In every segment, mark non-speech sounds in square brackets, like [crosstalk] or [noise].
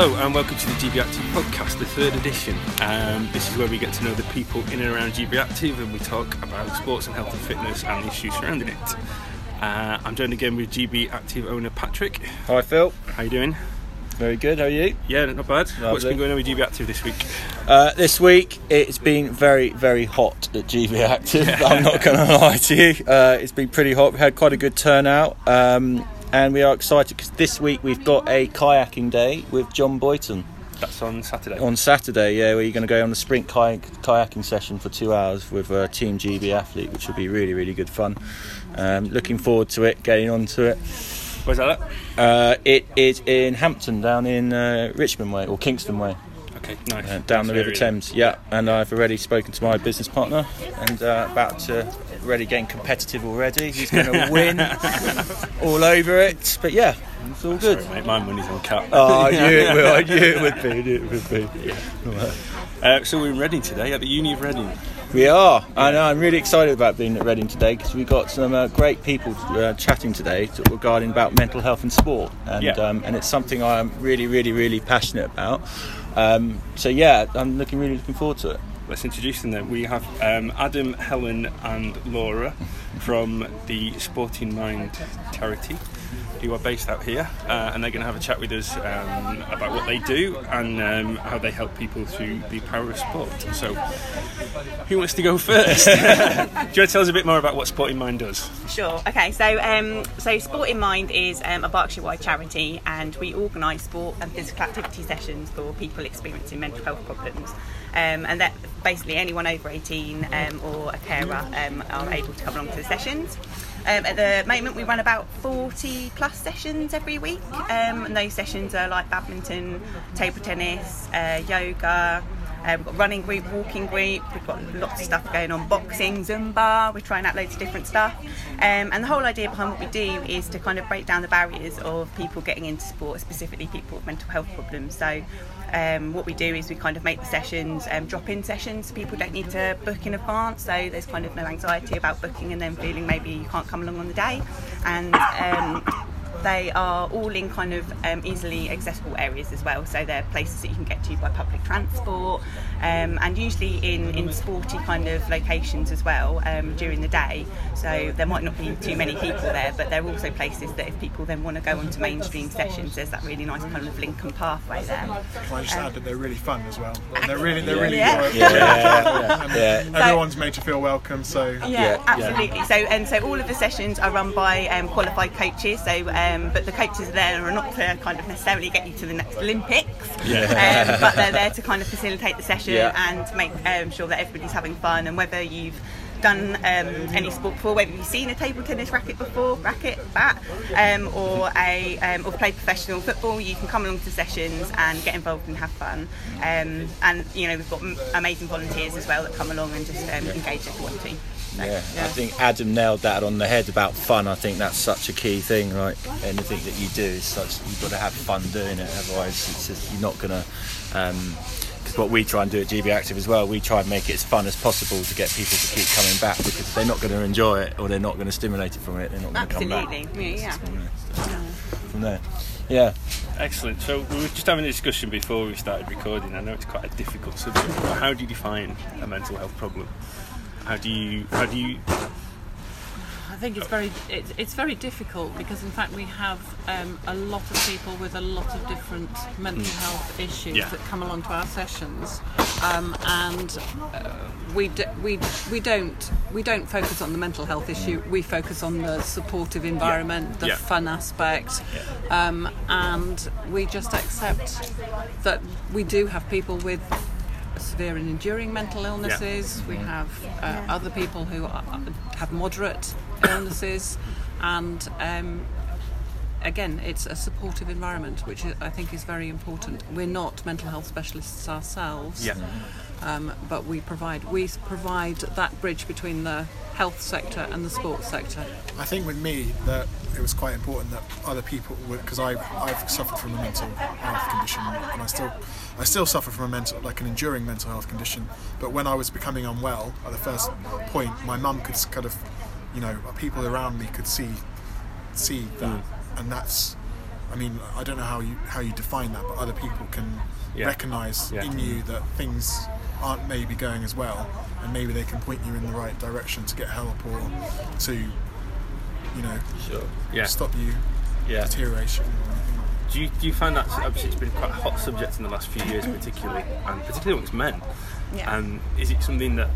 Hello and welcome to the GB Active podcast, the third edition. Um, this is where we get to know the people in and around GB Active and we talk about sports and health and fitness and the issues surrounding it. Uh, I'm joined again with GB Active owner Patrick. Hi Phil, How you doing? very good. How are you? Yeah, not bad. What's Lovely. been going on with GB Active this week? Uh, this week it's been very, very hot at GB Active. [laughs] I'm not going to lie to you. Uh, it's been pretty hot. We had quite a good turnout, um, and we are excited because this week we've got a kayaking day with John Boyton That's on Saturday. on Saturday. Yeah, where you're going to go on the sprint kayak- kayaking session for two hours with a Team GB athlete, which will be really, really good fun. Um, looking forward to it. Getting onto it. Where's that at? Uh, it is in Hampton, down in uh, Richmond Way or Kingston Way. Okay, nice. uh, down the River. Thames. Yeah, and I've already spoken to my business partner and uh, about to already getting competitive already. He's going [laughs] to win all over it. But yeah, it's all good. Sorry, mate, my money's on cap. Oh, I knew it [laughs] will. I knew it would be. I knew it would be. Uh, so we're in Reading today at the Uni of Reading. We are. I know. I'm really excited about being at Reading today because we've got some uh, great people uh, chatting today regarding about mental health and sport, and Yeah. um, and it's something I'm really, really, really passionate about. Um, so yeah, I'm looking really looking forward to it. Let's introduce them then. We have um, Adam, Helen, and Laura from the Sport in Mind charity, who are based out here, uh, and they're going to have a chat with us um, about what they do and um, how they help people through the power of sport. So, who wants to go first? [laughs] do you want to tell us a bit more about what Sport in Mind does? Sure. Okay. So, um, so Sport in Mind is um, a Berkshire-wide charity, and we organise sport and physical activity sessions for people experiencing mental health problems. Um, and that basically anyone over 18 um, or a carer are able to come along to the sessions. Um, at the moment, we run about 40 plus sessions every week, um, and those sessions are like badminton, table tennis, uh, yoga. Uh, we've got running group, walking group. We've got lots of stuff going on, boxing, Zumba. We're trying out loads of different stuff. Um, and the whole idea behind what we do is to kind of break down the barriers of people getting into sport, specifically people with mental health problems. So um, what we do is we kind of make the sessions um, drop-in sessions. People don't need to book in advance, so there's kind of no anxiety about booking and then feeling maybe you can't come along on the day. And um, they are all in kind of um, easily accessible areas as well. So they're places that you can get to by public transport, um, and usually in, in sporty kind of locations as well um, during the day. So there might not be too many people there, but they're also places that if people then want to go onto mainstream sessions, there's that really nice kind of linking pathway there. Can I just add that they're really fun as well? And they're really, they're really Yeah. enjoyable. Yeah, And yeah. Everyone's made to feel welcome, so Yeah, Yeah, absolutely. So and so all of the sessions are run by um, qualified coaches. So um, but the coaches there are not to kind of necessarily get you to the next Olympics. Yeah. [laughs] Um, but they're there to kind of facilitate the session Yeah. and make um, sure that everybody's having fun. And whether you've done um, any sport before, whether you've seen a table tennis racket before, racket, bat, um, or a um, or played professional football, you can come along to sessions and get involved and have fun. And you know we've got amazing volunteers as well that come along and just engage if you want to. So, Yeah, I think Adam nailed that on the head about fun. I think that's such a key thing. Like anything that you do is such you've got to have fun doing it. Otherwise, it's just, you're not gonna. Um, because what we try and do at GB Active as well, we try and make it as fun as possible to get people to keep coming back. Because if they're not going to enjoy it or they're not going to stimulate it from it, they're not going to come back. Absolutely, yeah. yeah. From there, yeah. Excellent. So we were just having a discussion before we started recording. I know it's quite a difficult subject, but how do you define a mental health problem? How do you how do you I think it's very it's, it's very difficult because in fact we have um, a lot of people with a lot of different mental health issues Yeah. that come along to our sessions, um, and uh, we, d- we we don't we don't focus on the mental health issue. We focus on the supportive environment, the Yeah. fun aspect, um, and we just accept that we do have people with severe and enduring mental illnesses. We have uh, other people who are, have moderate illnesses, and um, again, it's a supportive environment, which I I think is very important. We're not mental health specialists ourselves, Yeah. um, but we provide we provide that bridge between the health sector and the sports sector. I think with me that it was quite important that other people would because I I've suffered from a mental health condition and I still I still suffer from a mental like an enduring mental health condition. But when I was becoming unwell at the first point, my mum could kind of you know people around me could see see that and that's I mean, I don't know how you how you define that, but other people can Yeah. recognise Yeah. in you that things aren't maybe going as well, and maybe they can point you in the right direction to get help or to, you know, Sure. Yeah. stop you Yeah. deterioration. Or anything like Do you, do you find that obviously it's been quite a hot subject in the last few years, particularly, and particularly amongst men? Yeah. And is it something that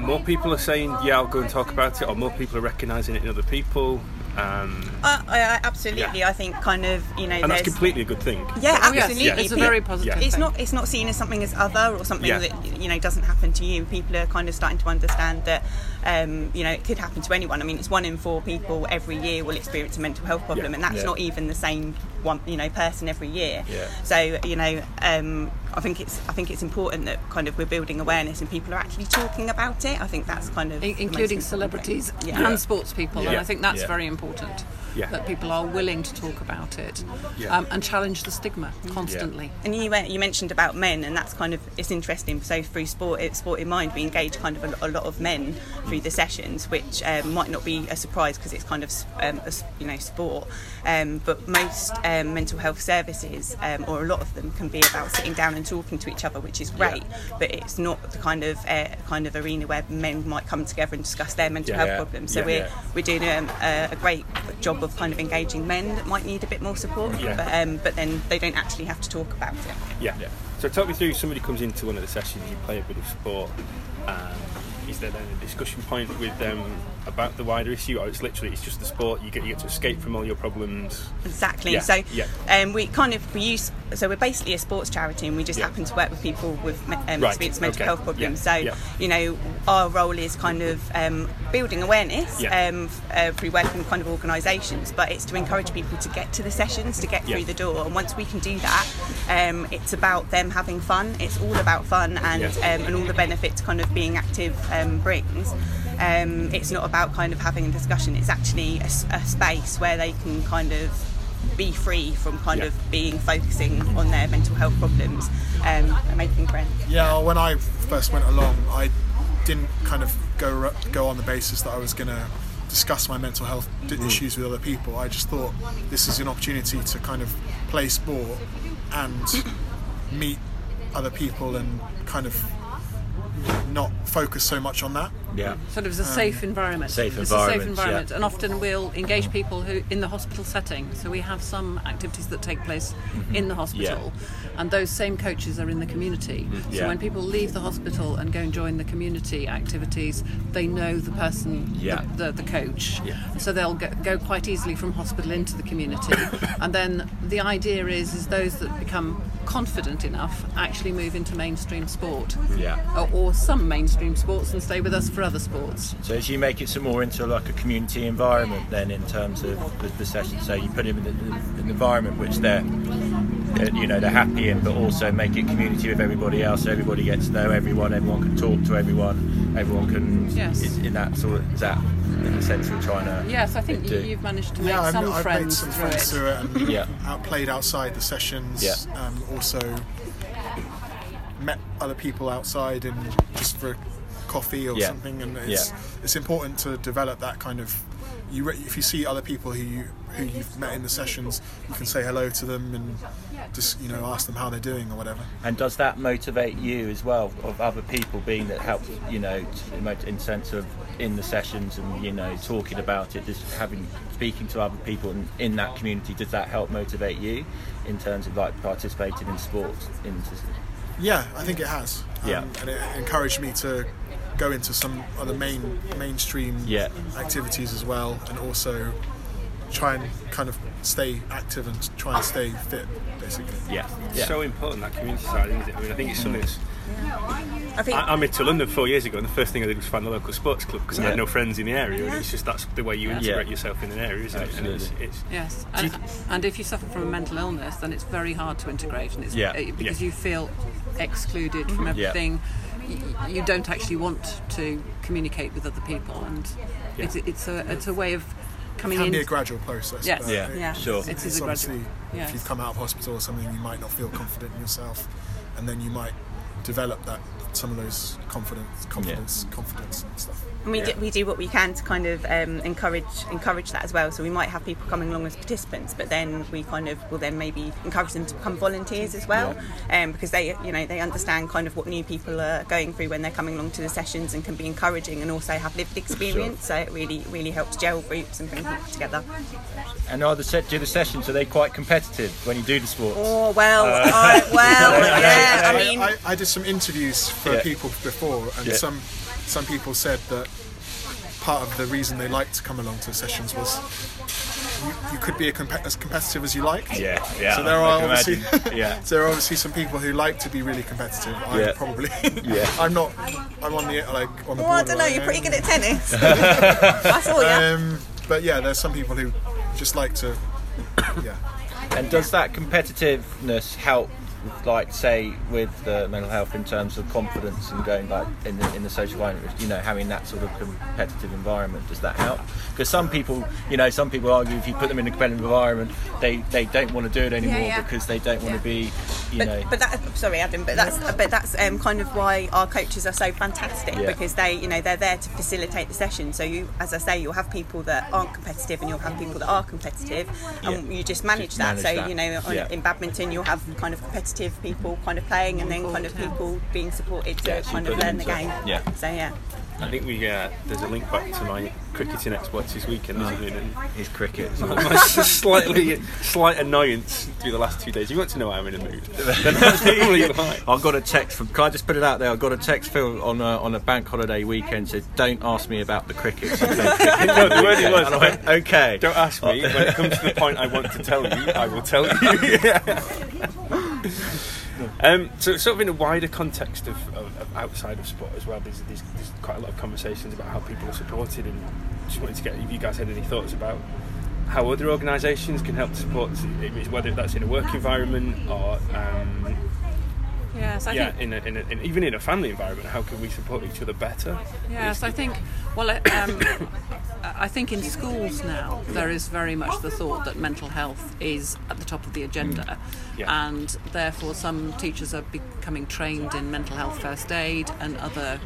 more people are saying, "Yeah, I'll go and talk about it," or more people are recognising it in other people? Um, Uh, I, I, absolutely, Yeah. I think kind of you know and that's completely a good thing. yeah, Oh, yes, absolutely. It's a very positive Yeah. thing. It's not. It's not seen as something as other or something Yeah. that you know doesn't happen to you. People are kind of starting to understand that um, you know it could happen to anyone. I mean, it's one in four people every year will experience a mental health problem, Yeah. and that's Yeah. not even the same one you know person every year. Yeah. So you know, um, I think it's I think it's important that kind of we're building awareness and people are actually talking about it. I think that's kind of In- including celebrities. Yeah. and sports people, and I think that's Yeah. very important. Yeah. That people are willing to talk about it Yeah. um, and challenge the stigma constantly. And you went- you mentioned about men, and that's kind of it's interesting. So through sport, it's sport in mind, we engage kind of a, a lot of men through the sessions, which um, might not be a surprise because it's kind of um, a s you know sport. Um, but most um, mental health services, um, or a lot of them, can be about sitting down and talking to each other, which is great. But it's not the kind of uh, kind of arena where men might come together and discuss their mental Yeah. health Yeah. problems. So Yeah. we're Yeah. we're doing um, a, a great job of kind of engaging men that might need a bit more support. Yeah. But, um, but then they don't actually have to talk about it. Yeah. Yeah. So talk me through. Somebody comes into one of the sessions, you play a bit of sport. Um, is there then a discussion point with them about the wider issue, or it's literally it's just the sport? You get you get to escape from all your problems. Exactly. Yeah, So yeah. um, we kind of we use so we're basically a sports charity, and we just Yeah. happen to work with people with um, Right, experienced mental okay, health problems. So you know our role is kind of um, building awareness um, uh, through working with kind of organisations, but it's to encourage people to get to the sessions, to get through the door. And once we can do that, um, it's about them having fun. It's all about fun and Yeah. um, and all the benefits kind of being active um, brings. Um, it's not about kind of having a discussion. It's actually a space where they can kind of be free from kind Yeah. of being focusing on their mental health problems um, and making friends. Yeah, well, when I first went along, I didn't kind of go go on the basis that I was going to discuss my mental health d- Mm. issues with other people. I just thought this is an opportunity to kind of play sport and meet other people and kind of not focus so much on that. Yeah. Sort of as a um, safe environment. Safe it's a safe environment, environment, yeah. and often we'll engage people who in the hospital setting. So we have some activities that take place mm-hmm. in the hospital, and those same coaches are in the community. Mm-hmm. So Yeah. when people leave the hospital and go and join the community activities, they know the person, Yeah. the, the, the coach. Yeah. So they'll go, go quite easily from hospital into the community, [coughs] and then the idea is is those that become confident enough actually move into mainstream sport. Yeah. Or, or some mainstream sports and stay with us for other sports. So as you make it some more into like a community environment, then in terms of the, the session, so you put them in an, an environment which they're, uh, you know, they're happy in, but also make it community with everybody else. So everybody gets to know everyone. Everyone can talk to everyone. Everyone can. Yes. Is, in that sort of is that in the sense we're trying to. Yes, I think do. you, you've managed to make yeah, some I've, I've friends made some through friends it. through it and Yeah. outplayed outside the sessions. Yeah. Um, also met other people outside and just for coffee or Yeah. something. And it's Yeah. it's important to develop that kind of. You re- if you see other people who you who you've met in the sessions, you can say hello to them and just you know ask them how they're doing or whatever. And does that motivate you as well of other people being that helps you know in sense of in the sessions and you know talking about it, just having speaking to other people in, in that community? Does that help motivate you in terms of like participating in sports? Into, Yeah, I think it has. Um, Yeah. And it encouraged me to go into some other main mainstream Yeah. activities as well, and also try and kind of stay active and try and stay fit, basically. yeah, It's yeah. so important that community side, isn't it? I mean, I think it's something that's. I think I, I moved to London four years ago, and the first thing I did was find the local sports club because I had no friends in the area. And it's just that's the way you integrate yourself in an area, isn't it? And it's, Absolutely. it's Yes, Do you- and, and if you suffer from a mental illness, then it's very hard to integrate, and it's Yeah. because Yeah. you feel excluded from Yeah. everything. Y- You don't actually want to communicate with other people, and Yeah. it's, it's a it's a way of It coming can in. be a gradual process. Yes. Yeah, it- Yeah. sure. It is It's a gradual- obviously yes. if you've come out of hospital or something, you might not feel confident in yourself, and then you might develop that some of those confidence, confidence, confidence and stuff. And we, Yeah. do, we do what we can to kind of um, encourage encourage that as well. So we might have people coming along as participants, but then we kind of will then maybe encourage them to become volunteers as well, um, because they you know they understand kind of what new people are going through when they're coming along to the sessions and can be encouraging and also have lived experience. So it really really helps gel groups and bring people together. And are the set do the sessions are they quite competitive when you do the sports? Oh well, I, well [laughs] yeah. I I, mean, I, I did some interviews for Yeah. people before, and Yeah. some some people said that part of the reason they liked to come along to the sessions was you, you could be a compe- as competitive as you like. Yeah, yeah. So there I are obviously [laughs] yeah. so there are obviously some people who like to be really competitive. I'm Yeah. probably [laughs] Yeah. I'm not. I'm on the like on the. well, I don't know. borderline You're pretty good at tennis. I saw you. Um, but yeah, there's some people who just like to. [coughs] Yeah. And does that competitiveness help, like say, with the mental health in terms of confidence and going like in the in the social environment? You know, having that sort of competitive environment, does that help? Because some people, you know, some people argue if you put them in a competitive environment, they they don't want to do it anymore yeah. because they don't want to be, you but, know. but that sorry Adam but that's but that's um, kind of why our coaches are so fantastic Yeah. because they you know they're there to facilitate the session so you as I say you'll have people that aren't competitive and you'll have people that are competitive and Yeah. you just manage Just that manage so that. you know on, Yeah. in badminton you'll have kind of competitive people kind of playing and then kind of people being supported to Yeah, kind of learn the game yeah. so yeah I think we uh, there's a link back to my cricketing exploits this weekend, isn't it? And His cricket. my slightly slight annoyance through the last two days. You want to know I'm in a mood. Then that's normally like. I [laughs] got a text from. Can I just put it out there? I got a text Phil on a, on a bank holiday weekend said, "Don't ask me about the cricket." So I played cricket No, the word it was, I went, "Okay." Don't ask me. When it comes to the point I want to tell you, I will tell you. [laughs] [laughs] um, so, sort of in a wider context of, of, of outside of sport as well, there's, there's, there's quite a lot of conversations about how people are supported, and just wanted to get if you guys had any thoughts about how other organisations can help support, whether that's in a work environment or um, Yes, I yeah, think in, a, in, a, in even in a family environment. How can we support each other better? Yes, I think. Well, um, [coughs] I think in schools now there is very much the thought that mental health is at the top of the agenda, Yeah. and therefore some teachers are becoming trained in mental health first aid and other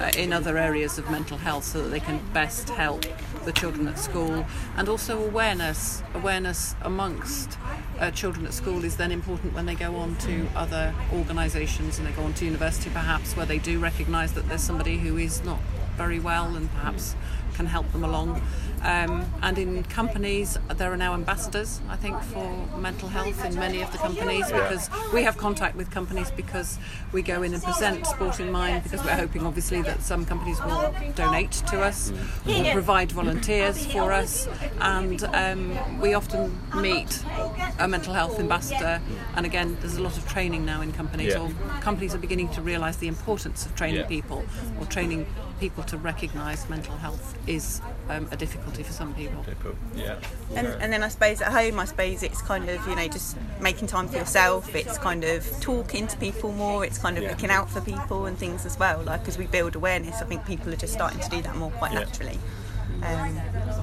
uh, in other areas of mental health so that they can best help the children at school, and also awareness awareness amongst. Uh, children at school is then important when they go on to other organisations and they go on to university perhaps where they do recognise that there's somebody who is not very well and perhaps can help them along. Um, and in companies, there are now ambassadors, I think, for mental health in many of the companies because we have contact with companies because we go in and present Sport in Mind because we're hoping, obviously, that some companies will donate to us or provide volunteers for us. And um, we often meet a mental health ambassador. And again, there's a lot of training now in companies, Yeah. or companies are beginning to realise the importance of training Yeah. people or training people to recognise mental health is um, a difficulty for some people. Yeah. And, and then I suppose at home, I suppose it's kind of you know just making time for yourself. It's kind of talking to people more. It's kind of Yeah. looking out for people and things as well. Like as we build awareness, I think people are just starting to do that more quite Yeah. naturally. Um,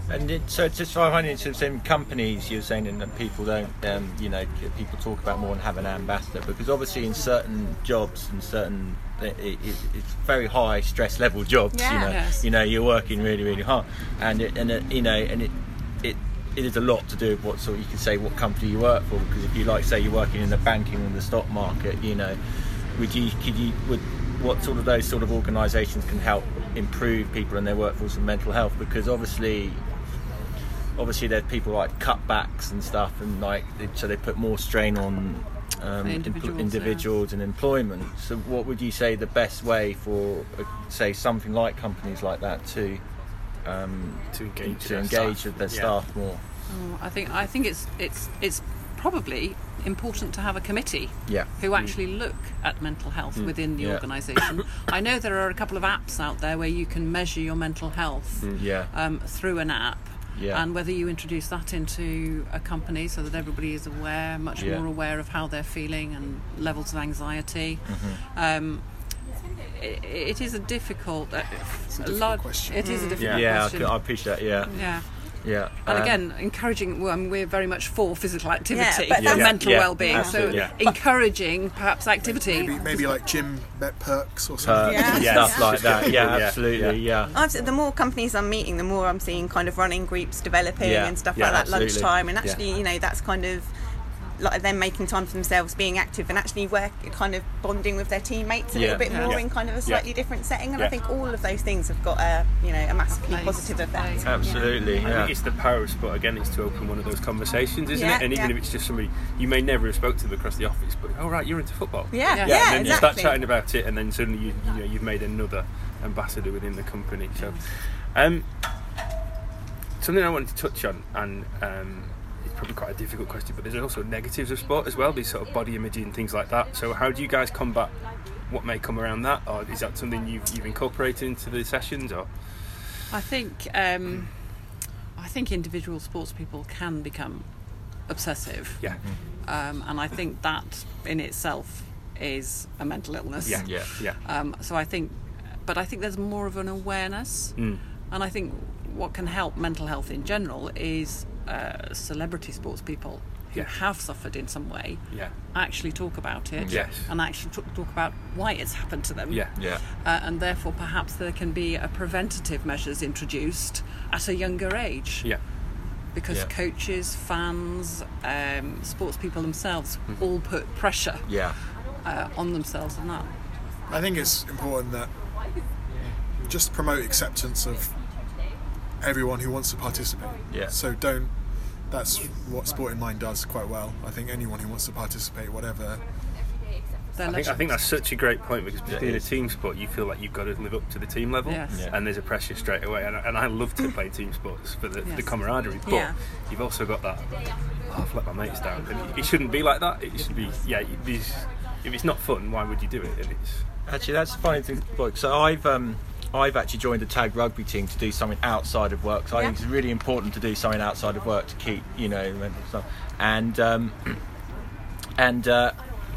And it, so just finding it, so in companies, you're saying and people don't, um, you know, people talk about more and have an ambassador because obviously in certain jobs and certain, it, it, it's very high stress level jobs. You know, Yes. you know, you're working really, really hard, and it, and it, you know, and it, it. It is a lot to do with what sort you can say what company you work for because if you like say you're working in the banking and the stock market, you know, would you could you would what sort of those sort of organisations can help improve people and their workforce and mental health because obviously obviously there's people like cutbacks and stuff and like they- so they put more strain on um, The empl- individuals, individuals and employment so what would you say the best way for uh, say something like companies like that to um, To engage to their engage staff. with their Yeah. staff more Oh, I think I think it's it's it's probably important to have a committee yeah who actually look at mental health within the Yeah. organisation. [coughs] I know there are a couple of apps out there where you can measure your mental health yeah um, through an app. Yeah. And whether you introduce that into a company so that everybody is aware, much Yeah. more aware of how they're feeling and levels of anxiety. Mm-hmm. Um, i it is a difficult, uh, a difficult large- question. It is a difficult yeah I, question. could- I appreciate that yeah yeah. Yeah. And um, again, encouraging. Well, I mean, we're very much for physical activity but for that's- mental Yeah, well-being. absolutely. So Yeah. encouraging perhaps activity. Maybe, maybe like gym bet perks or perks something. Yeah. and Yeah. stuff like that. Yeah, Yeah. absolutely. Yeah. I've, the more companies I'm meeting, the more I'm seeing kind of running groups developing Yeah, and stuff yeah, like that absolutely. lunchtime. And Yeah. actually, you know, that's kind of like them making time for themselves, being active, and actually work, kind of bonding with their teammates a Yeah. little bit Yeah. more Yeah. in kind of a slightly different setting. And Yeah. I think all of those things have got a, you know, a massively Place positive effect. Absolutely. I Yeah. think it's the power of sport again. It's to open one of those conversations, isn't Yeah, it? And even yeah. if it's just somebody you may never have spoke to them across the office, but oh right, you're into football. Yeah, Yeah. yeah, and then you start chatting about it, and then suddenly you, you know you've made another ambassador within the company. So, um, something I wanted to touch on, and um, it's probably quite a difficult question, but there's also negatives of sport as well. These sort of body imaging and things like that. So, how do you guys combat what may come around that, or is that something you've you've incorporated into the sessions, or I think um, I think individual sports people can become obsessive, yeah, um, and I think that in itself is a mental illness. yeah, Yeah. yeah, Um, so I think, but I think there's more of an awareness, Mm. and I think what can help mental health in general is uh, celebrity sports people who Yeah. have suffered in some way yeah, actually talk about it Yes. and actually talk, talk about why it's happened to them. yeah, Yeah. Uh, and therefore, perhaps there can be a preventative measures introduced at a younger age yeah. because Yeah. coaches, fans, um, sports people themselves all put pressure Yeah. uh, on themselves and that. I think it's important that just promote acceptance of everyone who wants to participate. Yeah. So don't. That's what Sport in Mind does quite well. I think anyone who wants to participate, whatever. I think, I think that's such a great point because particularly in a team sport, you feel like you've got to live up to the team level, Yes. Yeah. and there's a pressure straight away. And, I- and I love to play team sports for the, the camaraderie, but Yeah. you've also got that. Oh, I've let my mates down. And it shouldn't be like that. It should be yeah. These, if it's not fun, why would you do it? And it's Actually, that's the funny thing. Like, so I've um, I've actually joined the tag rugby team to do something outside of work. So I think it's really important to do something outside of work to keep you know the mental stuff. And um, [clears throat] and uh,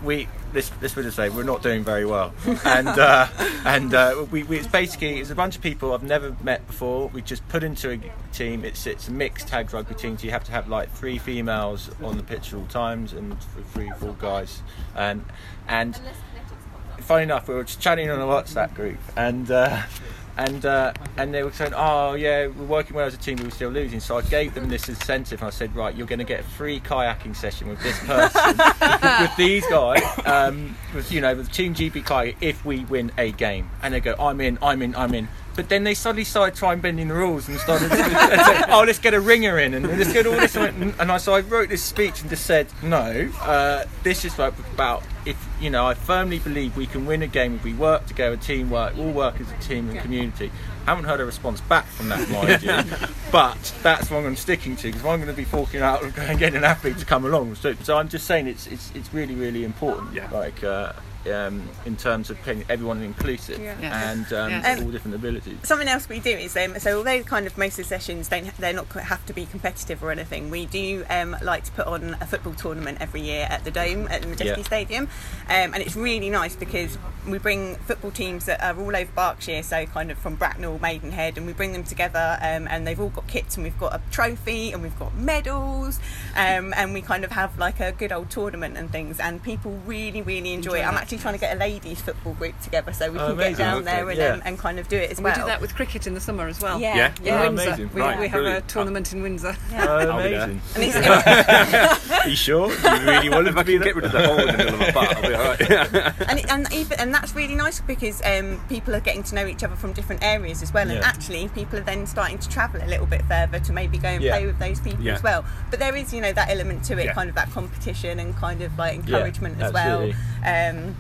we this this would say we're not doing very well. [laughs] And uh, and uh, we, we it's basically it's a bunch of people I've never met before. We just put into a team. It's it's a mixed tag rugby team. So you have to have like three females on the pitch at all times and three four guys. And and funny enough, we were just chatting on a WhatsApp group, and uh, and uh, and they were saying, "Oh yeah, we're working well as a team, but we're still losing." So I gave them this incentive, and I said, "Right, you're going to get a free kayaking session with this person, [laughs] with these guys, um, with you know, with Team GB Kayak, if we win a game." And they go, "I'm in, I'm in, I'm in." But then they suddenly started trying bending the rules and started and said, "Oh, let's get a ringer in and let's get all this." And I so I wrote this speech and just said, "No, uh, this is about if you know I firmly believe we can win a game if we work together, teamwork, all work as a team and community." Haven't heard a response back from that, mind you, [laughs] but that's what I'm sticking to because I'm going to be forking out and getting an athlete to come along. So, so I'm just saying it's it's it's really really important. Yeah. Like. Uh, um, in terms of putting everyone inclusive Yeah. Yeah. and um, Yeah. Um, all different abilities. something else we do is um, so although kind of most of the sessions don't they're not have to be competitive or anything we do um, like to put on a football tournament every year at the dome at the Madejski Yeah. stadium um, and it's really nice because we bring football teams that are all over berkshire so kind of from bracknell maidenhead and we bring them together um, and they've all got kits and we've got a trophy and we've got medals um, and we kind of have like a good old tournament and things and people really really enjoy, it i'm that. Actually trying to get a ladies football group together so we Oh, can get amazing. down there and, yeah. um, and kind of do it as We well We do that with cricket in the summer as well. Yeah. Yeah? yeah. Oh, In Windsor, we, Right, we have a brilliant. tournament in Windsor. Oh, I'll be there. amazing. And [laughs] Are you sure? You [laughs] really want if to I can get rid of the hole in the middle of my part, I'll be alright. [laughs] and, it, and even and that's really nice because um, people are getting to know each other from different areas as well. And Yeah. actually, people are then starting to travel a little bit further to maybe go and Yeah. play with those people Yeah. as well. But there is, you know, that element to it, Yeah. kind of that competition and kind of like encouragement as absolutely. well. Um,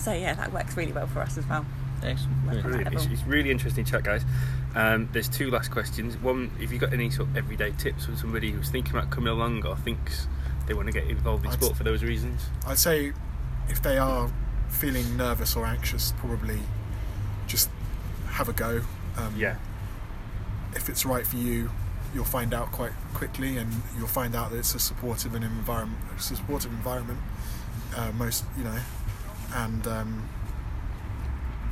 so yeah, that works really well for us as well. Excellent. Brilliant. Brilliant. It's, it's really interesting chat, guys. Um, there's two last questions. One, if you've got any sort of everyday tips for somebody who's thinking about coming along or thinks they want to get involved in I'd- sport for those reasons. I'd say if they are feeling nervous or anxious, probably just have a go. Um, Yeah, If it's right for you, you'll find out quite quickly, and you'll find out that it's a supportive and environment. Supportive environment. Uh, most, you know, and um,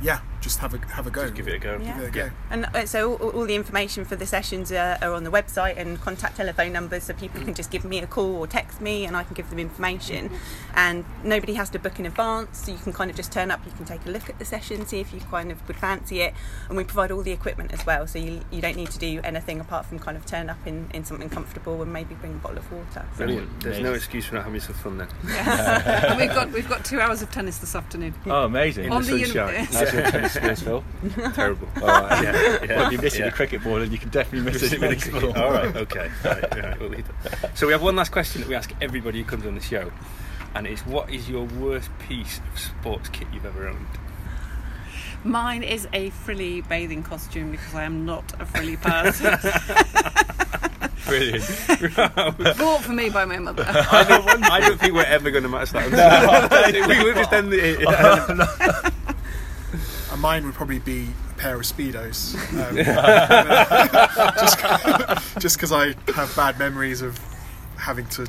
yeah, just have a have a go. Just give it a go. Yeah. Give it a go. And uh, so all, all the information for the sessions are, are on the website and contact telephone numbers so people can just give me a call or text me and I can give them information. And nobody has to book in advance, so you can kind of just turn up, you can take a look at the session, see if you kind of would fancy it. And we provide all the equipment as well, so you, you don't need to do anything apart from kind of turn up in, in something comfortable and maybe bring a bottle of water. So- Brilliant. There's no excuse for not having some fun then. And [laughs] we've got we've got two hours of tennis this afternoon. Oh, amazing. In On the the sunshine. Uni- How's your tennis? Terrible. All right. Yeah, yeah, Well, you're missing yeah. a cricket ball, and you can definitely miss it with tennis the- ball. All right, okay. [laughs] Right, right, we'll. So we have one last question that we ask everybody who comes on the show, and it's what is your worst piece of sports kit you've ever owned? Mine is a frilly bathing costume because I am not a frilly person. [laughs] Brilliant. [laughs] Bought for me by my mother. I don't, I don't think we're ever going to match that. we will just end the. And mine would probably be a pair of speedos. Um, [laughs] [laughs] just just because I have bad memories of having to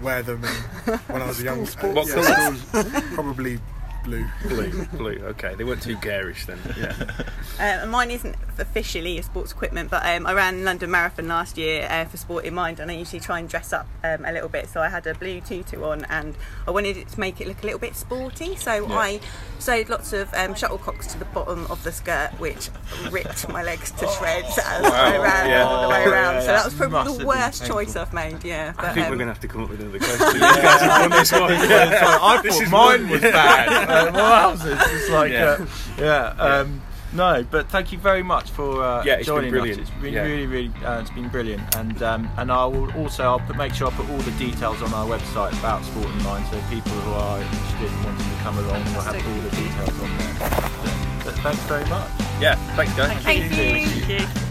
wear them and when I was a young. What yeah, colours? school- probably blue. Blue, blue. Okay, they weren't too garish then. Yeah. Uh, mine isn't officially a sports equipment, but um, I ran London Marathon last year uh, for Sport in Mind, and I usually try and dress up um, a little bit. So I had a blue tutu on, and I wanted it to make it look a little bit sporty. So I sewed lots of um, shuttlecocks to the bottom of the skirt, which ripped my legs to shreds as I ran Yeah. all the way around. so that was probably the worst choice I've made. Yeah, but I think um, we're going to have to come up with another question. [laughs] You guys have done this. I This thought is mine was bad. Uh, [laughs] well, it's just like, Yeah. yeah, yeah. Um, no, but thank you very much for uh, Yeah, it's been joining brilliant. us. It's been Yeah. really, really, uh, it's been brilliant. And um, and I will also I'll put, make sure I put all the details on our website about Sport in Mind, so people who are interested in wanting to come along will have all the details on there. But, but thanks very much. Yeah, thanks guys. Thank you.